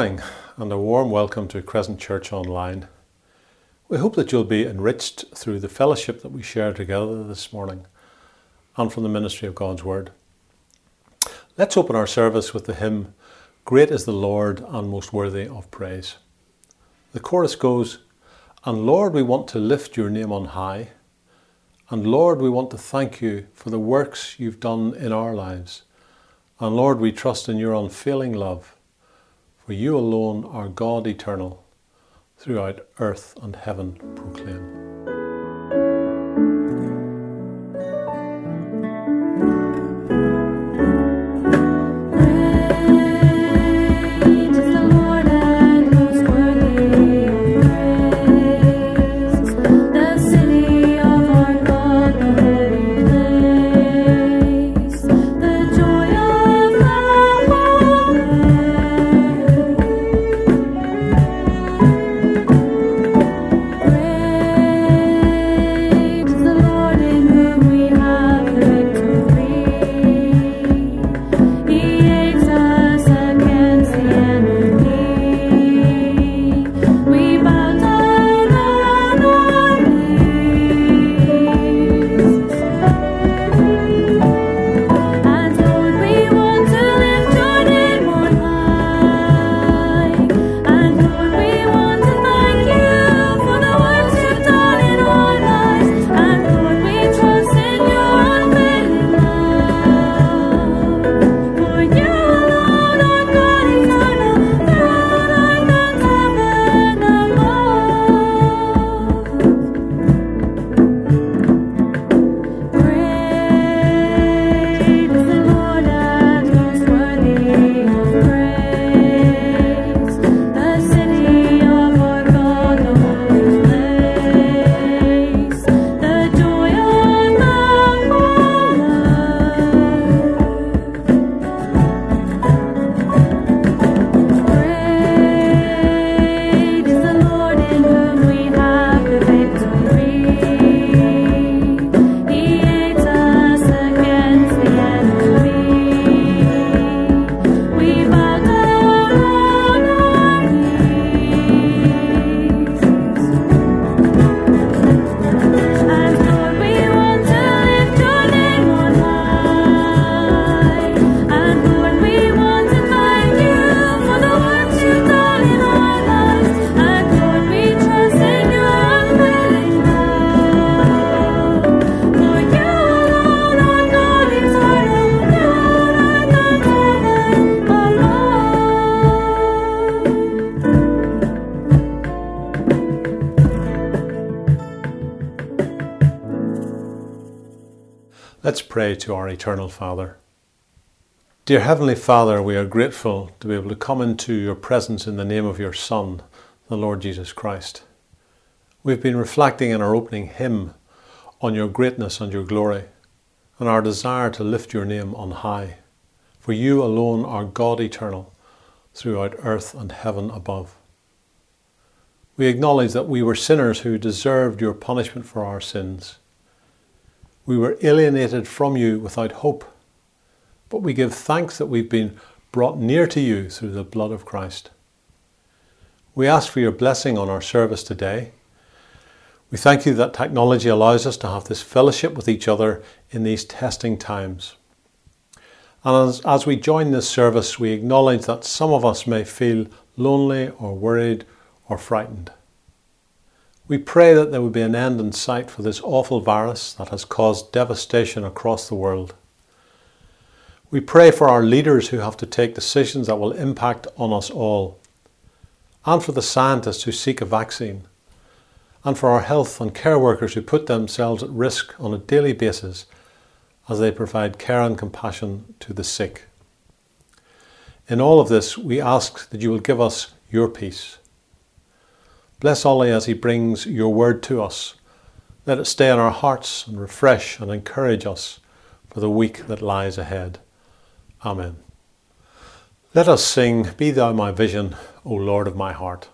morning and a warm welcome to Crescent Church Online. We hope that you'll be enriched through the fellowship that we share together this morning and from the ministry of God's Word. Let's open our service with the hymn, Great is the Lord and most worthy of praise. The chorus goes, And Lord, we want to lift your name on high. And Lord, we want to thank you for the works you've done in our lives. And Lord, we trust in your unfailing love for you alone are God eternal, throughout earth and heaven proclaim. Pray to our eternal Father. Dear Heavenly Father, we are grateful to be able to come into your presence in the name of your Son, the Lord Jesus Christ. We've been reflecting in our opening hymn on your greatness and your glory, and our desire to lift your name on high. For you alone are God eternal, throughout earth and heaven above. We acknowledge that we were sinners who deserved your punishment for our sins we were alienated from you without hope, but we give thanks that we've been brought near to you through the blood of Christ. We ask for your blessing on our service today. We thank you that technology allows us to have this fellowship with each other in these testing times. And as, as we join this service, we acknowledge that some of us may feel lonely or worried or frightened. We pray that there would be an end in sight for this awful virus that has caused devastation across the world. We pray for our leaders who have to take decisions that will impact on us all, and for the scientists who seek a vaccine, and for our health and care workers who put themselves at risk on a daily basis as they provide care and compassion to the sick. In all of this, we ask that you will give us your peace Bless Ollie as he brings your word to us. Let it stay in our hearts and refresh and encourage us for the week that lies ahead. Amen. Let us sing, Be Thou my vision, O Lord of my heart.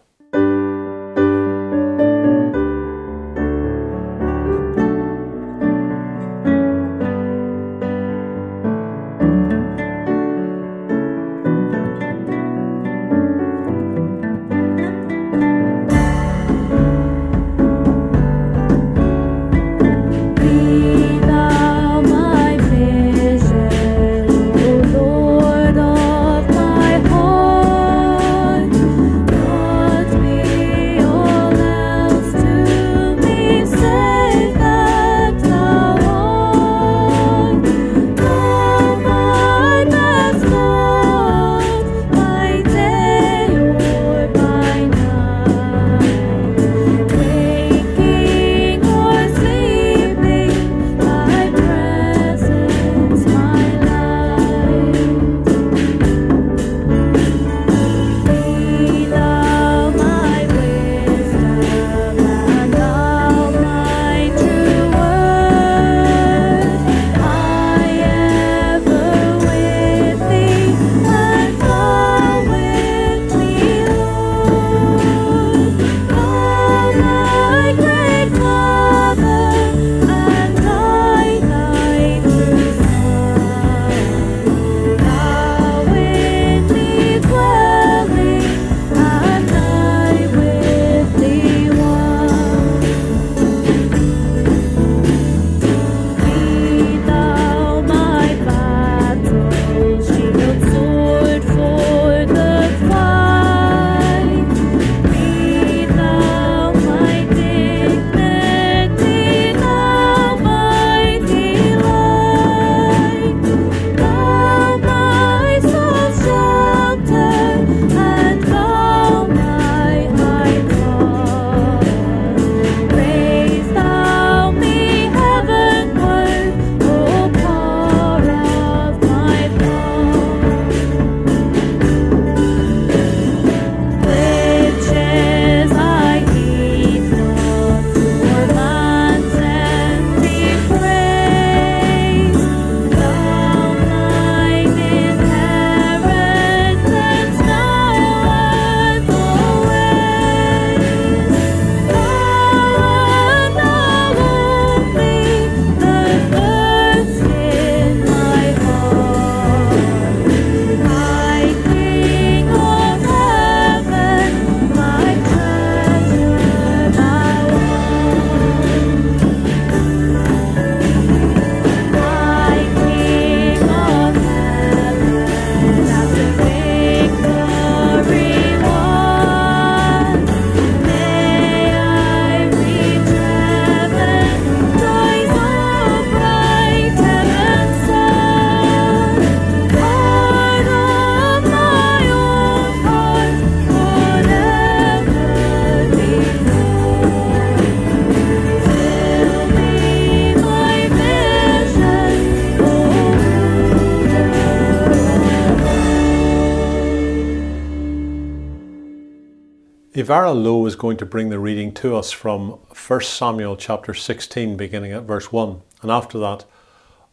Ivara Lowe is going to bring the reading to us from 1 Samuel chapter 16, beginning at verse 1. And after that,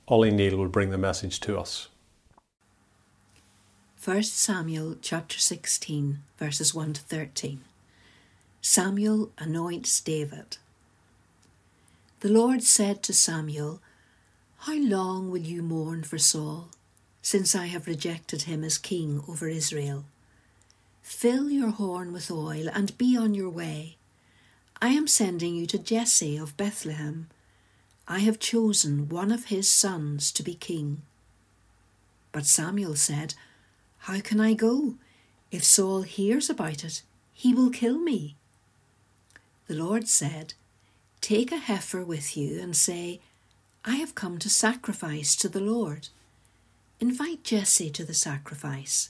Ollie Neal will bring the message to us. 1 Samuel chapter 16, verses 1 to 13. Samuel anoints David. The Lord said to Samuel, How long will you mourn for Saul, since I have rejected him as king over Israel? Fill your horn with oil and be on your way. I am sending you to Jesse of Bethlehem. I have chosen one of his sons to be king. But Samuel said, How can I go? If Saul hears about it, he will kill me. The Lord said, Take a heifer with you and say, I have come to sacrifice to the Lord. Invite Jesse to the sacrifice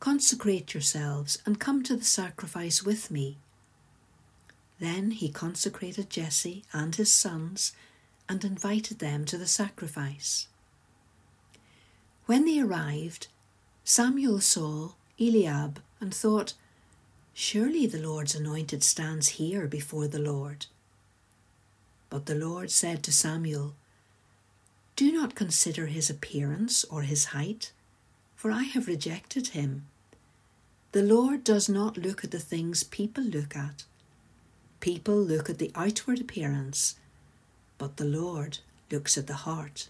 Consecrate yourselves and come to the sacrifice with me. Then he consecrated Jesse and his sons and invited them to the sacrifice. When they arrived, Samuel saw Eliab and thought, Surely the Lord's anointed stands here before the Lord. But the Lord said to Samuel, Do not consider his appearance or his height for I have rejected him. The Lord does not look at the things people look at. People look at the outward appearance, but the Lord looks at the heart.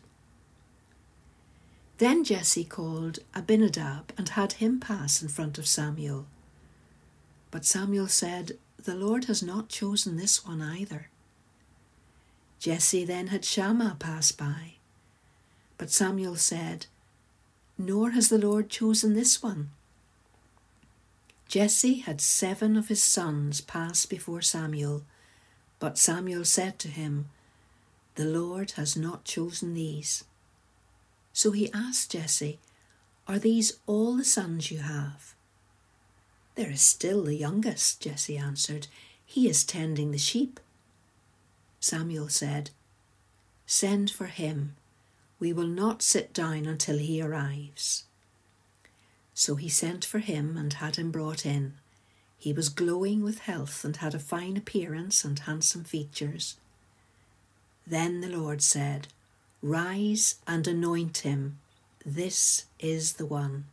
Then Jesse called Abinadab and had him pass in front of Samuel. But Samuel said, The Lord has not chosen this one either. Jesse then had Shammah pass by. But Samuel said, nor has the Lord chosen this one. Jesse had seven of his sons pass before Samuel, but Samuel said to him, The Lord has not chosen these. So he asked Jesse, Are these all the sons you have? There is still the youngest, Jesse answered. He is tending the sheep. Samuel said, Send for him we will not sit down until he arrives. So he sent for him and had him brought in. He was glowing with health and had a fine appearance and handsome features. Then the Lord said, Rise and anoint him. This is the one.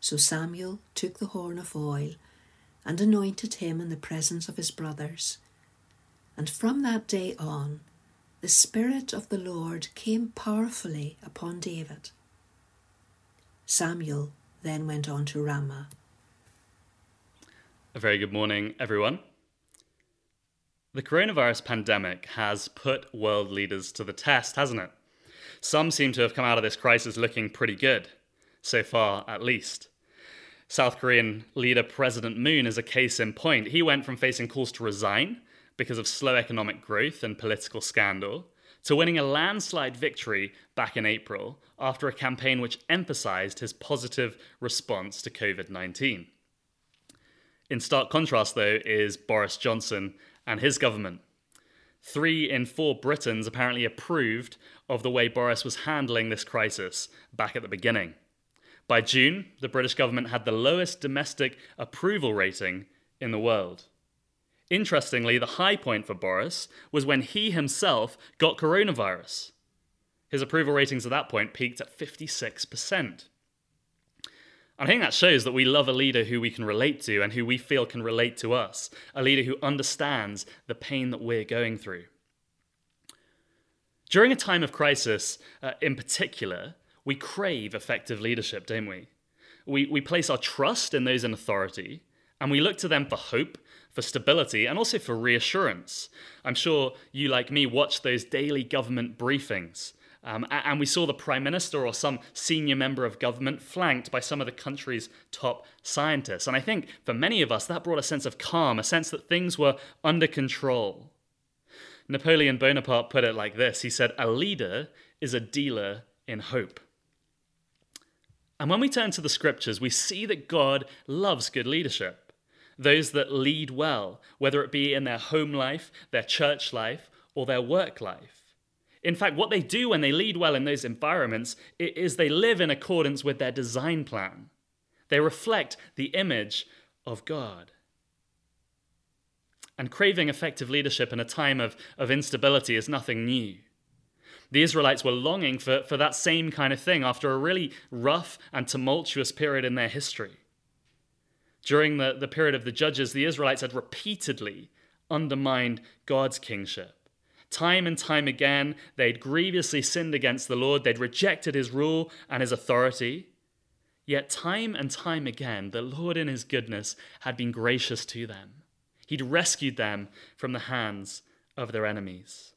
So Samuel took the horn of oil and anointed him in the presence of his brothers. And from that day on, the Spirit of the Lord came powerfully upon David. Samuel then went on to Ramah. A very good morning, everyone. The coronavirus pandemic has put world leaders to the test, hasn't it? Some seem to have come out of this crisis looking pretty good, so far at least. South Korean leader President Moon is a case in point. He went from facing calls to resign because of slow economic growth and political scandal, to winning a landslide victory back in April after a campaign which emphasized his positive response to COVID 19. In stark contrast, though, is Boris Johnson and his government. Three in four Britons apparently approved of the way Boris was handling this crisis back at the beginning. By June, the British government had the lowest domestic approval rating in the world. Interestingly, the high point for Boris was when he himself got coronavirus. His approval ratings at that point peaked at 56%. I think that shows that we love a leader who we can relate to and who we feel can relate to us, a leader who understands the pain that we're going through. During a time of crisis, uh, in particular, we crave effective leadership, don't we? we? We place our trust in those in authority and we look to them for hope for stability and also for reassurance. I'm sure you, like me, watch those daily government briefings Um, and we saw the prime minister or some senior member of government flanked by some of the country's top scientists. And I think for many of us, that brought a sense of calm, a sense that things were under control. Napoleon Bonaparte put it like this He said, A leader is a dealer in hope. And when we turn to the scriptures, we see that God loves good leadership. Those that lead well, whether it be in their home life, their church life, or their work life. In fact, what they do when they lead well in those environments is they live in accordance with their design plan. They reflect the image of God. And craving effective leadership in a time of, of instability is nothing new. The Israelites were longing for, for that same kind of thing after a really rough and tumultuous period in their history. During the, the period of the judges, the Israelites had repeatedly undermined God's kingship. Time and time again, they'd grievously sinned against the Lord, they'd rejected his rule and his authority. Yet, time and time again, the Lord in his goodness had been gracious to them. He'd rescued them from the hands of their enemies.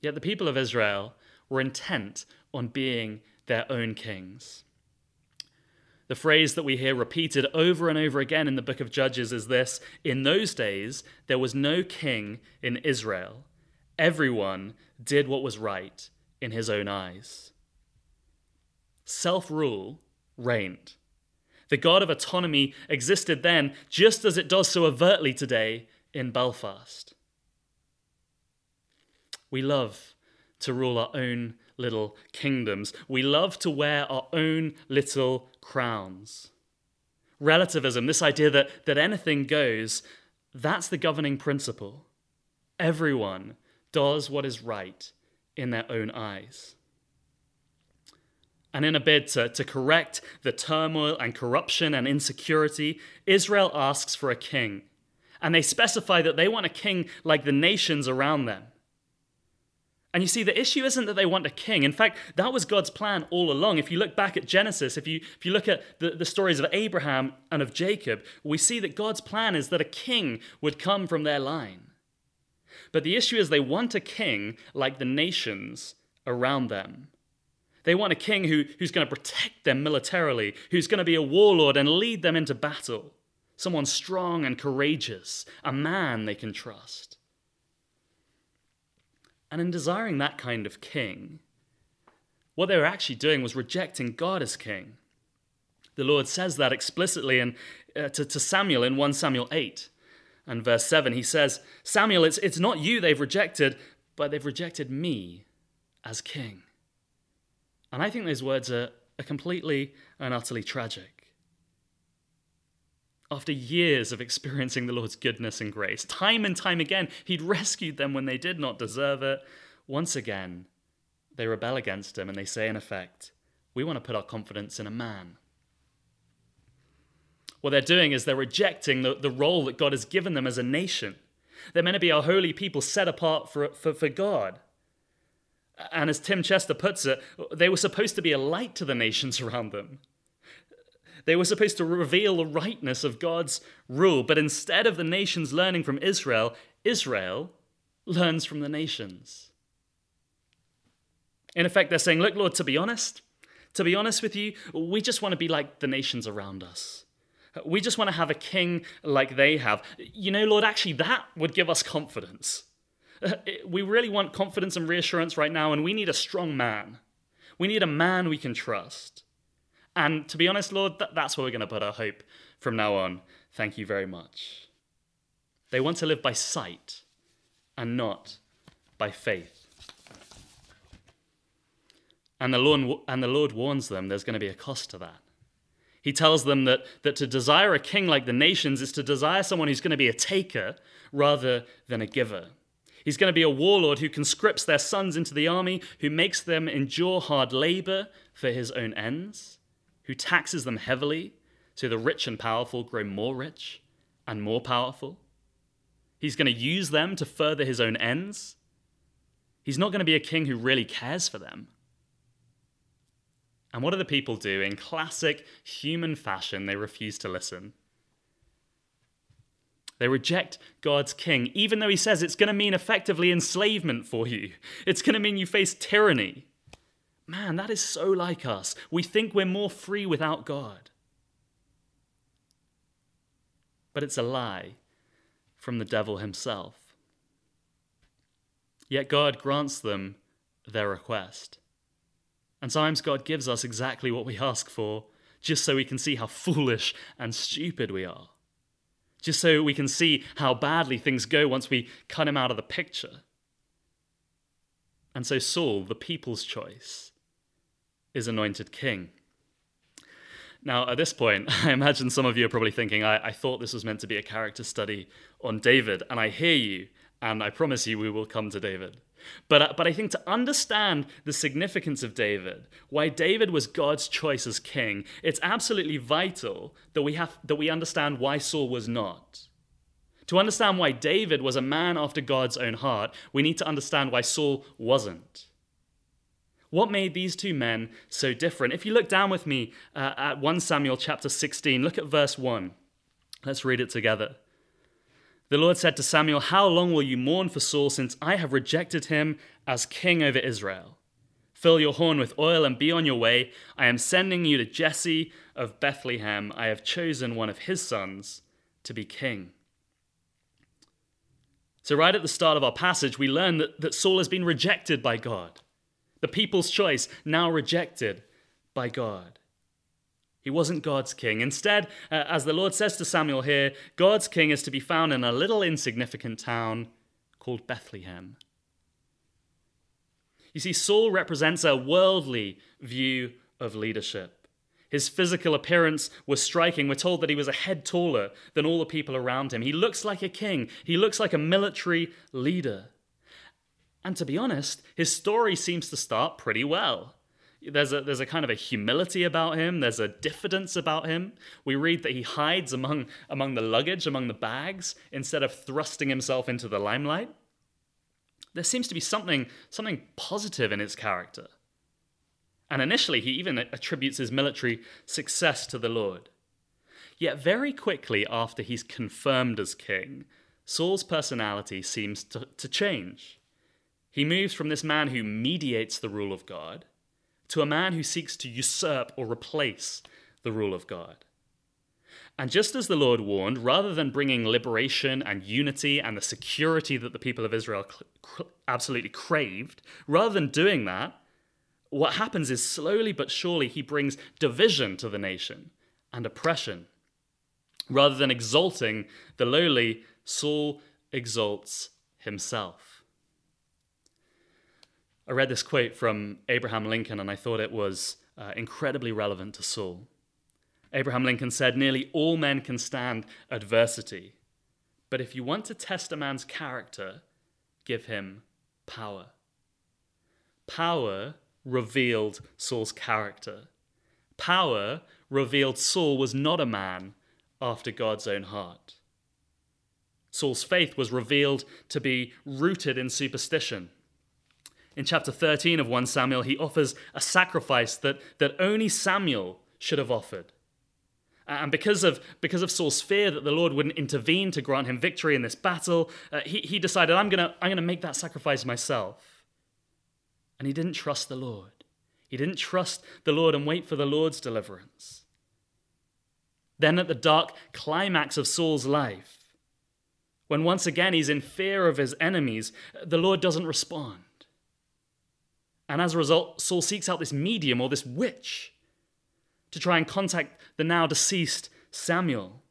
Yet, the people of Israel were intent on being their own kings. The phrase that we hear repeated over and over again in the book of Judges is this In those days, there was no king in Israel everyone did what was right in his own eyes. Self rule reigned. The God of autonomy existed then just as it does so overtly today in Belfast. We love to rule our own little kingdoms. We love to wear our own little crowns. Relativism, this idea that, that anything goes, that's the governing principle. Everyone does what is right in their own eyes. And in a bid to, to correct the turmoil and corruption and insecurity, Israel asks for a king. And they specify that they want a king like the nations around them. And you see, the issue isn't that they want a king. In fact, that was God's plan all along. If you look back at Genesis, if you, if you look at the, the stories of Abraham and of Jacob, we see that God's plan is that a king would come from their line. But the issue is they want a king like the nations around them. They want a king who, who's going to protect them militarily, who's going to be a warlord and lead them into battle. Someone strong and courageous, a man they can trust. And in desiring that kind of king, what they were actually doing was rejecting God as king. The Lord says that explicitly in, uh, to, to Samuel in 1 Samuel 8 and verse 7, he says, Samuel, it's, it's not you they've rejected, but they've rejected me as king. And I think those words are, are completely and utterly tragic. After years of experiencing the Lord's goodness and grace, time and time again, He'd rescued them when they did not deserve it. Once again, they rebel against Him and they say, in effect, We want to put our confidence in a man. What they're doing is they're rejecting the, the role that God has given them as a nation. They're meant to be a holy people set apart for, for, for God. And as Tim Chester puts it, they were supposed to be a light to the nations around them. They were supposed to reveal the rightness of God's rule, but instead of the nations learning from Israel, Israel learns from the nations. In effect, they're saying, Look, Lord, to be honest, to be honest with you, we just want to be like the nations around us. We just want to have a king like they have. You know, Lord, actually, that would give us confidence. We really want confidence and reassurance right now, and we need a strong man. We need a man we can trust. And to be honest, Lord, that's where we're going to put our hope from now on. Thank you very much. They want to live by sight and not by faith. And the Lord, and the Lord warns them there's going to be a cost to that. He tells them that, that to desire a king like the nations is to desire someone who's going to be a taker rather than a giver. He's going to be a warlord who conscripts their sons into the army, who makes them endure hard labor for his own ends, who taxes them heavily so the rich and powerful grow more rich and more powerful. He's going to use them to further his own ends. He's not going to be a king who really cares for them. And what do the people do? In classic human fashion, they refuse to listen. They reject God's king, even though he says it's going to mean effectively enslavement for you. It's going to mean you face tyranny. Man, that is so like us. We think we're more free without God. But it's a lie from the devil himself. Yet God grants them their request. And sometimes God gives us exactly what we ask for, just so we can see how foolish and stupid we are. Just so we can see how badly things go once we cut him out of the picture. And so Saul, the people's choice, is anointed king. Now, at this point, I imagine some of you are probably thinking, I, I, thought this was meant to be a character study on David, and I hear you, and I promise you we will come to David. But, uh, but I think to understand the significance of David, why David was God's choice as king, it's absolutely vital that we, have, that we understand why Saul was not. To understand why David was a man after God's own heart, we need to understand why Saul wasn't. What made these two men so different? If you look down with me uh, at 1 Samuel chapter 16, look at verse 1. Let's read it together. The Lord said to Samuel, How long will you mourn for Saul, since I have rejected him as king over Israel? Fill your horn with oil and be on your way. I am sending you to Jesse of Bethlehem. I have chosen one of his sons to be king. So, right at the start of our passage, we learn that, that Saul has been rejected by God. The people's choice, now rejected by God. He wasn't God's king. Instead, uh, as the Lord says to Samuel here, God's king is to be found in a little insignificant town called Bethlehem. You see, Saul represents a worldly view of leadership. His physical appearance was striking. We're told that he was a head taller than all the people around him. He looks like a king, he looks like a military leader. And to be honest, his story seems to start pretty well. There's a, there's a kind of a humility about him, there's a diffidence about him. We read that he hides among, among the luggage, among the bags, instead of thrusting himself into the limelight. There seems to be something, something positive in his character. And initially, he even attributes his military success to the Lord. Yet, very quickly after he's confirmed as king, Saul's personality seems to, to change. He moves from this man who mediates the rule of God to a man who seeks to usurp or replace the rule of God. And just as the Lord warned, rather than bringing liberation and unity and the security that the people of Israel absolutely craved, rather than doing that, what happens is slowly but surely he brings division to the nation and oppression. Rather than exalting the lowly, Saul exalts himself. I read this quote from Abraham Lincoln and I thought it was uh, incredibly relevant to Saul. Abraham Lincoln said, Nearly all men can stand adversity, but if you want to test a man's character, give him power. Power revealed Saul's character. Power revealed Saul was not a man after God's own heart. Saul's faith was revealed to be rooted in superstition. In chapter 13 of 1 Samuel, he offers a sacrifice that, that only Samuel should have offered. And because of, because of Saul's fear that the Lord wouldn't intervene to grant him victory in this battle, uh, he, he decided, I'm going to I'm going to make that sacrifice myself. And he didn't trust the Lord. He didn't trust the Lord and wait for the Lord's deliverance. Then, at the dark climax of Saul's life, when once again he's in fear of his enemies, the Lord doesn't respond. And as a result, Saul seeks out this medium or this witch to try and contact the now deceased Samuel.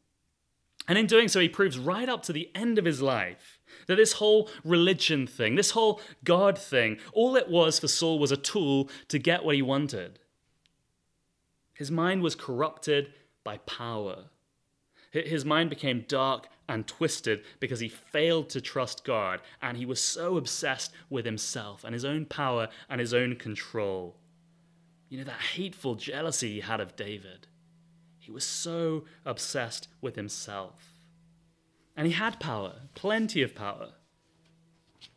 And in doing so, he proves right up to the end of his life that this whole religion thing, this whole God thing, all it was for Saul was a tool to get what he wanted. His mind was corrupted by power. His mind became dark and twisted because he failed to trust God and he was so obsessed with himself and his own power and his own control. You know, that hateful jealousy he had of David. He was so obsessed with himself. And he had power, plenty of power.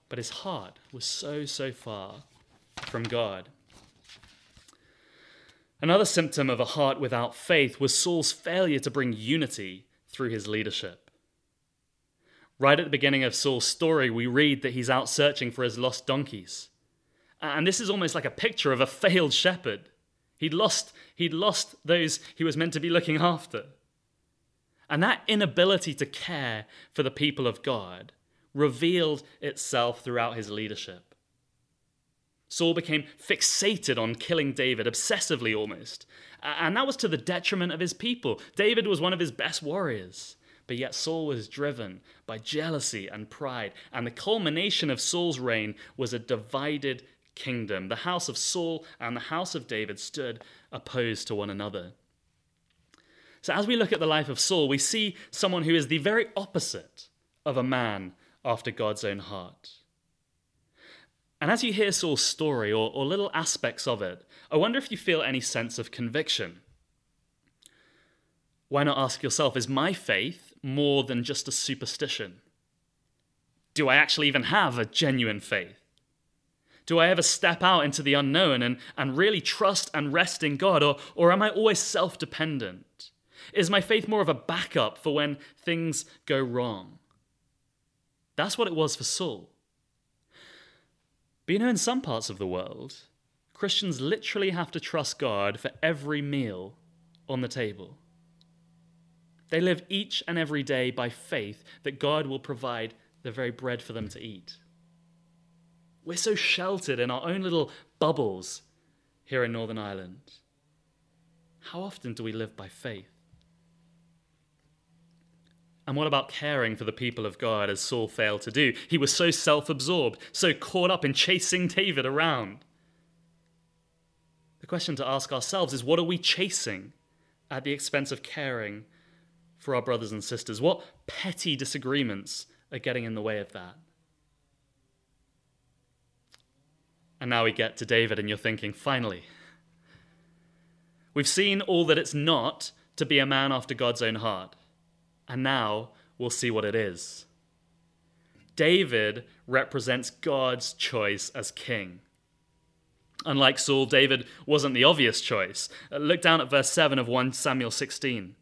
But his heart was so, so far from God. Another symptom of a heart without faith was Saul's failure to bring unity through his leadership. Right at the beginning of Saul's story, we read that he's out searching for his lost donkeys. And this is almost like a picture of a failed shepherd. He'd lost, he'd lost those he was meant to be looking after. And that inability to care for the people of God revealed itself throughout his leadership. Saul became fixated on killing David, obsessively almost. And that was to the detriment of his people. David was one of his best warriors. But yet Saul was driven by jealousy and pride. And the culmination of Saul's reign was a divided kingdom. The house of Saul and the house of David stood opposed to one another. So, as we look at the life of Saul, we see someone who is the very opposite of a man after God's own heart. And as you hear Saul's story or, or little aspects of it, I wonder if you feel any sense of conviction. Why not ask yourself, is my faith more than just a superstition? Do I actually even have a genuine faith? Do I ever step out into the unknown and, and really trust and rest in God? Or, or am I always self dependent? Is my faith more of a backup for when things go wrong? That's what it was for Saul. But you know, in some parts of the world, Christians literally have to trust God for every meal on the table. They live each and every day by faith that God will provide the very bread for them to eat. We're so sheltered in our own little bubbles here in Northern Ireland. How often do we live by faith? And what about caring for the people of God as Saul failed to do? He was so self absorbed, so caught up in chasing David around. The question to ask ourselves is what are we chasing at the expense of caring for our brothers and sisters? What petty disagreements are getting in the way of that? And now we get to David, and you're thinking, finally, we've seen all that it's not to be a man after God's own heart. And now we'll see what it is. David represents God's choice as king. Unlike Saul, David wasn't the obvious choice. Look down at verse 7 of 1 Samuel 16.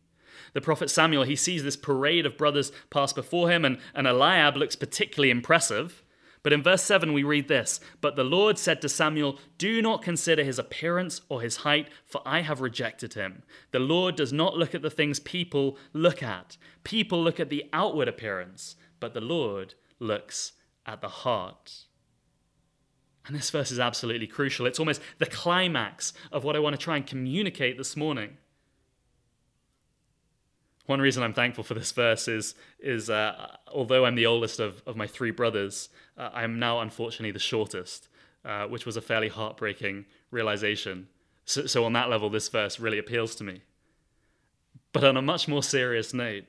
The prophet Samuel, he sees this parade of brothers pass before him, and, and Eliab looks particularly impressive. But in verse 7, we read this But the Lord said to Samuel, Do not consider his appearance or his height, for I have rejected him. The Lord does not look at the things people look at. People look at the outward appearance, but the Lord looks at the heart. And this verse is absolutely crucial. It's almost the climax of what I want to try and communicate this morning. One reason I'm thankful for this verse is, is uh, although I'm the oldest of, of my three brothers, uh, I'm now unfortunately the shortest, uh, which was a fairly heartbreaking realization. So, so, on that level, this verse really appeals to me. But on a much more serious note,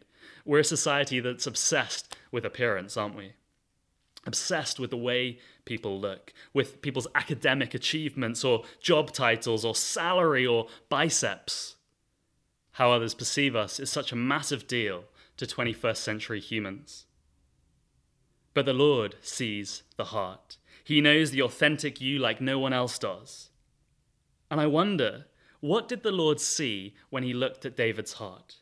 we're a society that's obsessed with appearance, aren't we? Obsessed with the way people look, with people's academic achievements or job titles or salary or biceps. How others perceive us is such a massive deal to 21st century humans. But the Lord sees the heart. He knows the authentic you like no one else does. And I wonder, what did the Lord see when he looked at David's heart?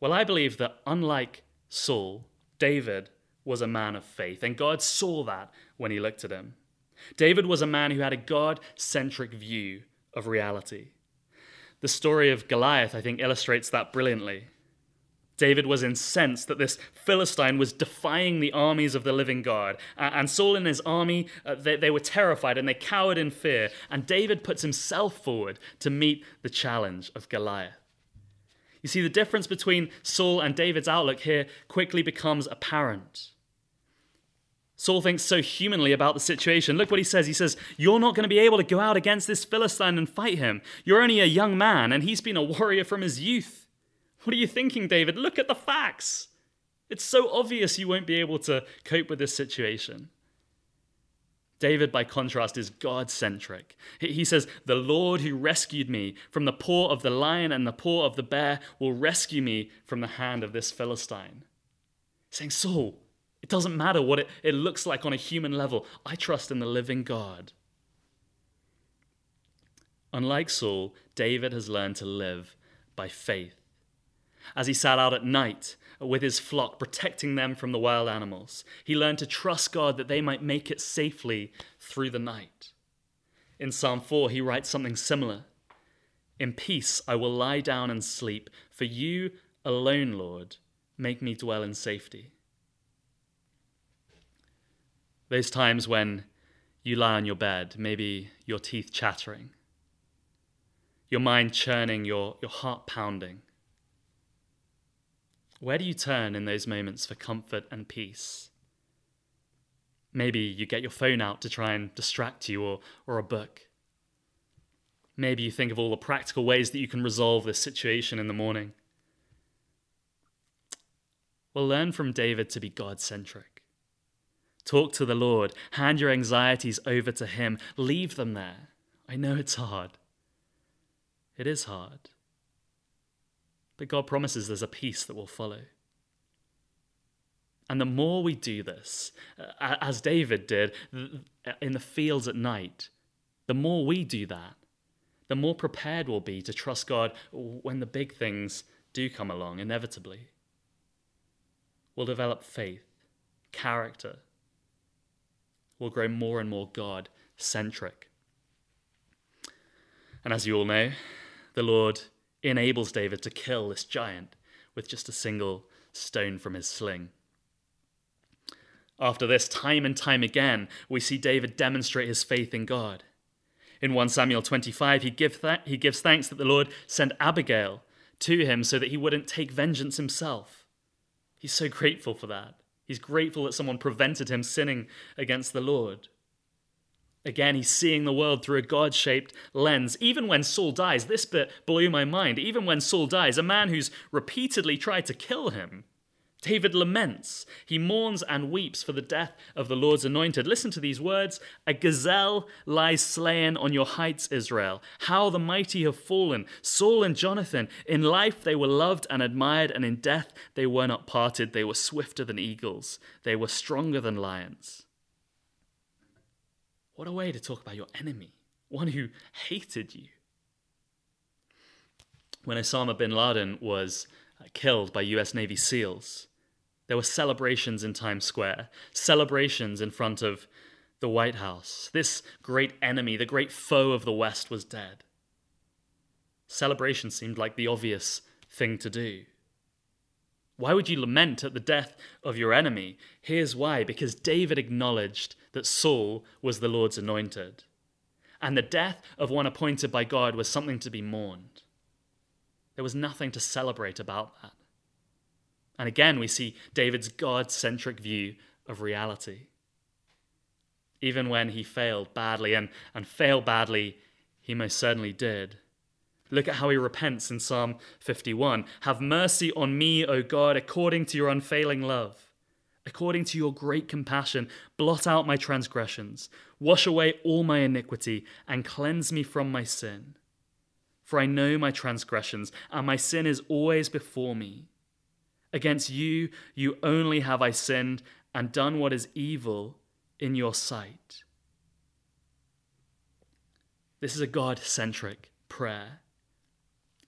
Well, I believe that unlike Saul, David was a man of faith, and God saw that when he looked at him. David was a man who had a God centric view of reality. The story of Goliath, I think, illustrates that brilliantly. David was incensed that this Philistine was defying the armies of the living God. And Saul and his army, uh, they, they were terrified and they cowered in fear. And David puts himself forward to meet the challenge of Goliath. You see, the difference between Saul and David's outlook here quickly becomes apparent. Saul thinks so humanly about the situation. Look what he says. He says, You're not going to be able to go out against this Philistine and fight him. You're only a young man, and he's been a warrior from his youth. What are you thinking, David? Look at the facts. It's so obvious you won't be able to cope with this situation. David, by contrast, is God centric. He says, The Lord who rescued me from the paw of the lion and the paw of the bear will rescue me from the hand of this Philistine. Saying, Saul, it doesn't matter what it, it looks like on a human level. I trust in the living God. Unlike Saul, David has learned to live by faith. As he sat out at night, with his flock, protecting them from the wild animals. He learned to trust God that they might make it safely through the night. In Psalm 4, he writes something similar In peace I will lie down and sleep, for you alone, Lord, make me dwell in safety. Those times when you lie on your bed, maybe your teeth chattering, your mind churning, your, your heart pounding. Where do you turn in those moments for comfort and peace? Maybe you get your phone out to try and distract you, or, or a book. Maybe you think of all the practical ways that you can resolve this situation in the morning. Well, learn from David to be God centric. Talk to the Lord, hand your anxieties over to Him, leave them there. I know it's hard. It is hard. But God promises there's a peace that will follow. And the more we do this, uh, as David did in the fields at night, the more we do that, the more prepared we'll be to trust God when the big things do come along, inevitably. We'll develop faith, character. We'll grow more and more God centric. And as you all know, the Lord enables David to kill this giant with just a single stone from his sling. After this, time and time again, we see David demonstrate his faith in God. In 1 Samuel 25, he, give th- he gives thanks that the Lord sent Abigail to him so that he wouldn't take vengeance himself. He's so grateful for that. He's grateful that someone prevented him sinning against the Lord. Again, he's seeing the world through a God shaped lens. Even when Saul dies, this bit blew my mind. Even when Saul dies, a man who's repeatedly tried to kill him, David laments. He mourns and weeps for the death of the Lord's anointed. Listen to these words A gazelle lies slain on your heights, Israel. How the mighty have fallen. Saul and Jonathan, in life they were loved and admired, and in death they were not parted. They were swifter than eagles, they were stronger than lions. What a way to talk about your enemy, one who hated you. When Osama bin Laden was uh, killed by US Navy SEALs, there were celebrations in Times Square, celebrations in front of the White House. This great enemy, the great foe of the West, was dead. Celebration seemed like the obvious thing to do. Why would you lament at the death of your enemy? Here's why because David acknowledged that Saul was the Lord's anointed. And the death of one appointed by God was something to be mourned. There was nothing to celebrate about that. And again, we see David's God centric view of reality. Even when he failed badly, and, and failed badly, he most certainly did. Look at how he repents in Psalm 51. Have mercy on me, O God, according to your unfailing love. According to your great compassion, blot out my transgressions, wash away all my iniquity, and cleanse me from my sin. For I know my transgressions, and my sin is always before me. Against you, you only have I sinned and done what is evil in your sight. This is a God centric prayer.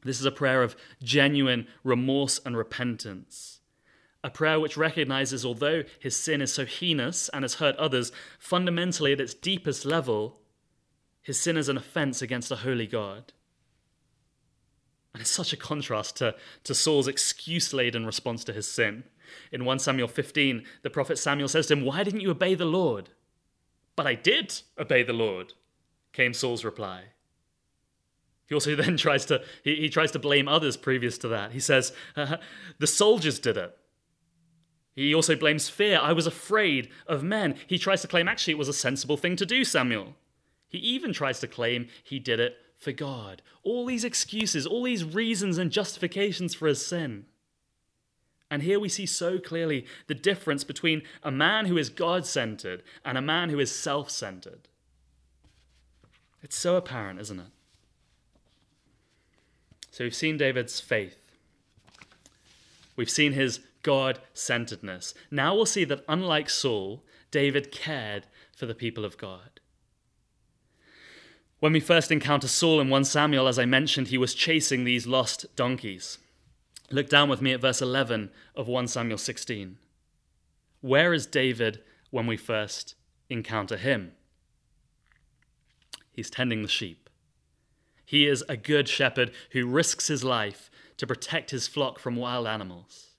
This is a prayer of genuine remorse and repentance. A prayer which recognizes, although his sin is so heinous and has hurt others, fundamentally at its deepest level, his sin is an offense against a holy God. And it's such a contrast to, to Saul's excuse laden response to his sin. In 1 Samuel 15, the prophet Samuel says to him, Why didn't you obey the Lord? But I did obey the Lord, came Saul's reply. He also then tries to he, he tries to blame others previous to that. He says, uh, "The soldiers did it." He also blames fear. I was afraid of men. He tries to claim actually it was a sensible thing to do, Samuel. He even tries to claim he did it for God. All these excuses, all these reasons and justifications for his sin. And here we see so clearly the difference between a man who is God centered and a man who is self centered. It's so apparent, isn't it? So we've seen David's faith, we've seen his God centeredness. Now we'll see that unlike Saul, David cared for the people of God. When we first encounter Saul in 1 Samuel, as I mentioned, he was chasing these lost donkeys. Look down with me at verse 11 of 1 Samuel 16. Where is David when we first encounter him? He's tending the sheep. He is a good shepherd who risks his life to protect his flock from wild animals.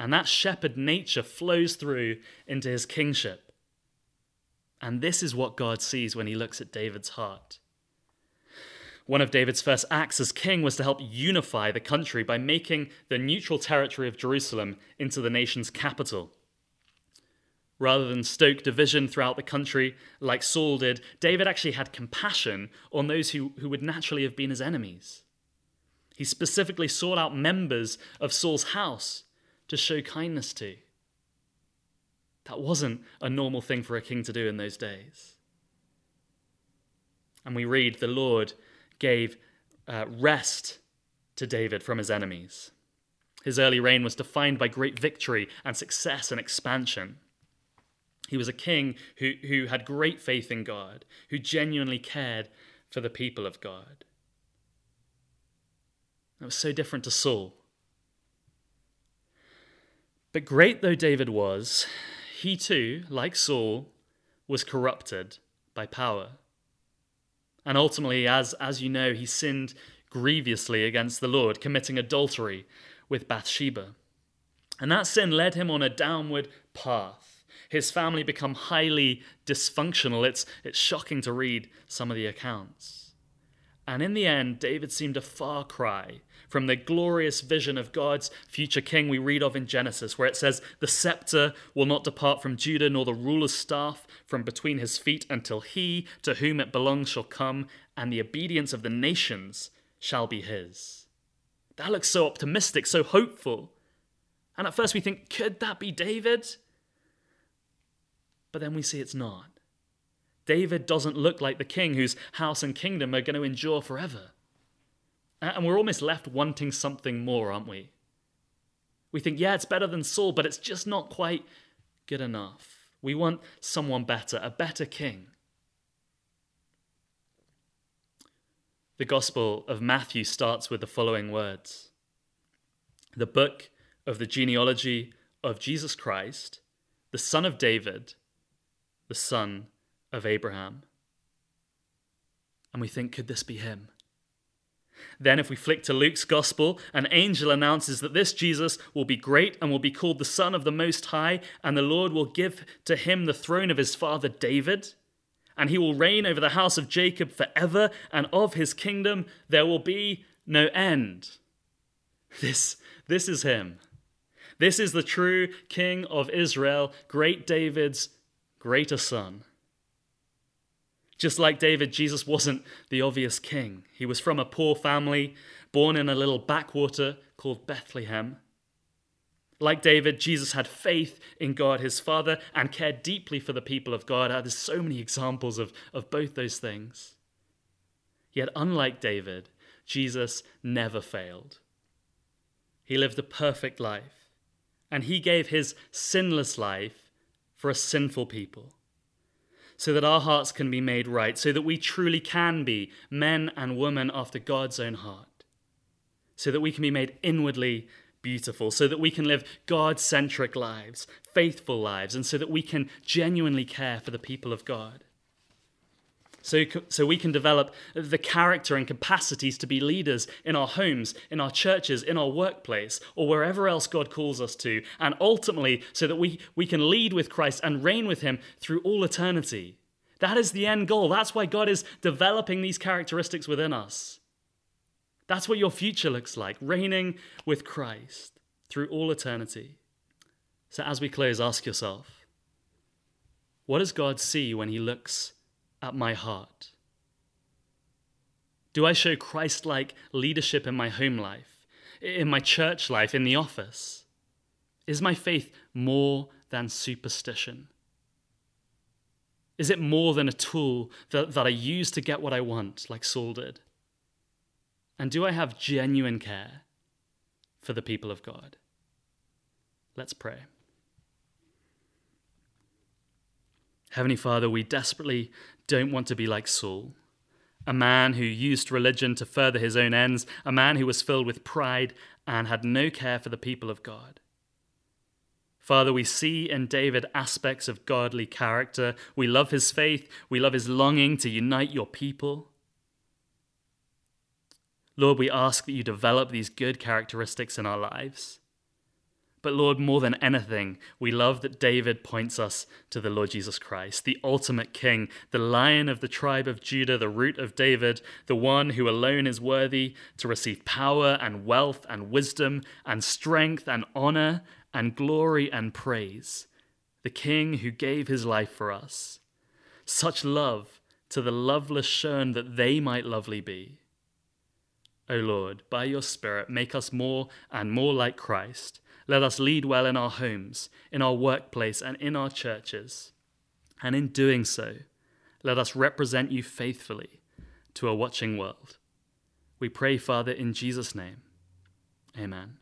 And that shepherd nature flows through into his kingship. And this is what God sees when he looks at David's heart. One of David's first acts as king was to help unify the country by making the neutral territory of Jerusalem into the nation's capital. Rather than stoke division throughout the country like Saul did, David actually had compassion on those who, who would naturally have been his enemies. He specifically sought out members of Saul's house to show kindness to. That wasn't a normal thing for a king to do in those days. And we read the Lord gave uh, rest to David from his enemies. His early reign was defined by great victory and success and expansion. He was a king who, who had great faith in God, who genuinely cared for the people of God. That was so different to Saul. But great though David was, he too, like Saul, was corrupted by power. And ultimately, as, as you know, he sinned grievously against the Lord, committing adultery with Bathsheba. And that sin led him on a downward path. His family become highly dysfunctional. It's, it's shocking to read some of the accounts. And in the end, David seemed a far cry from the glorious vision of God's future king we read of in Genesis, where it says, The scepter will not depart from Judah, nor the ruler's staff from between his feet, until he to whom it belongs shall come, and the obedience of the nations shall be his. That looks so optimistic, so hopeful. And at first we think, could that be David? But then we see it's not. David doesn't look like the king whose house and kingdom are going to endure forever. And we're almost left wanting something more, aren't we? We think, yeah, it's better than Saul, but it's just not quite good enough. We want someone better, a better king. The Gospel of Matthew starts with the following words The book of the genealogy of Jesus Christ, the son of David, the son of Abraham. And we think, could this be him? Then, if we flick to Luke's Gospel, an angel announces that this Jesus will be great and will be called the Son of the Most High, and the Lord will give to him the throne of his father David. And he will reign over the house of Jacob forever, and of his kingdom there will be no end. This, this is him. This is the true King of Israel, great David's greater son. Just like David, Jesus wasn't the obvious king. He was from a poor family, born in a little backwater called Bethlehem. Like David, Jesus had faith in God his Father and cared deeply for the people of God. Ah, there's so many examples of, of both those things. Yet, unlike David, Jesus never failed. He lived a perfect life, and he gave his sinless life for a sinful people so that our hearts can be made right, so that we truly can be men and women after God's own heart, so that we can be made inwardly beautiful, so that we can live God centric lives, faithful lives, and so that we can genuinely care for the people of God. So, so we can develop the character and capacities to be leaders in our homes, in our churches, in our workplace, or wherever else God calls us to, and ultimately so that we, we can lead with Christ and reign with Him through all eternity. That is the end goal. That's why God is developing these characteristics within us. That's what your future looks like, reigning with Christ through all eternity. So, as we close, ask yourself what does God see when He looks at my heart? Do I show Christ like leadership in my home life, in my church life, in the office? Is my faith more than superstition? Is it more than a tool that, that I use to get what I want, like Saul did? And do I have genuine care for the people of God? Let's pray. Heavenly Father, we desperately don't want to be like Saul, a man who used religion to further his own ends, a man who was filled with pride and had no care for the people of God. Father, we see in David aspects of godly character. We love his faith. We love his longing to unite your people. Lord, we ask that you develop these good characteristics in our lives. But Lord, more than anything, we love that David points us to the Lord Jesus Christ, the ultimate king, the lion of the tribe of Judah, the root of David, the one who alone is worthy to receive power and wealth and wisdom and strength and honor and glory and praise, the king who gave his life for us. Such love to the loveless shown that they might lovely be. O Lord, by your Spirit, make us more and more like Christ let us lead well in our homes, in our workplace, and in our churches. And in doing so, let us represent you faithfully to a watching world. We pray, Father, in Jesus' name. Amen.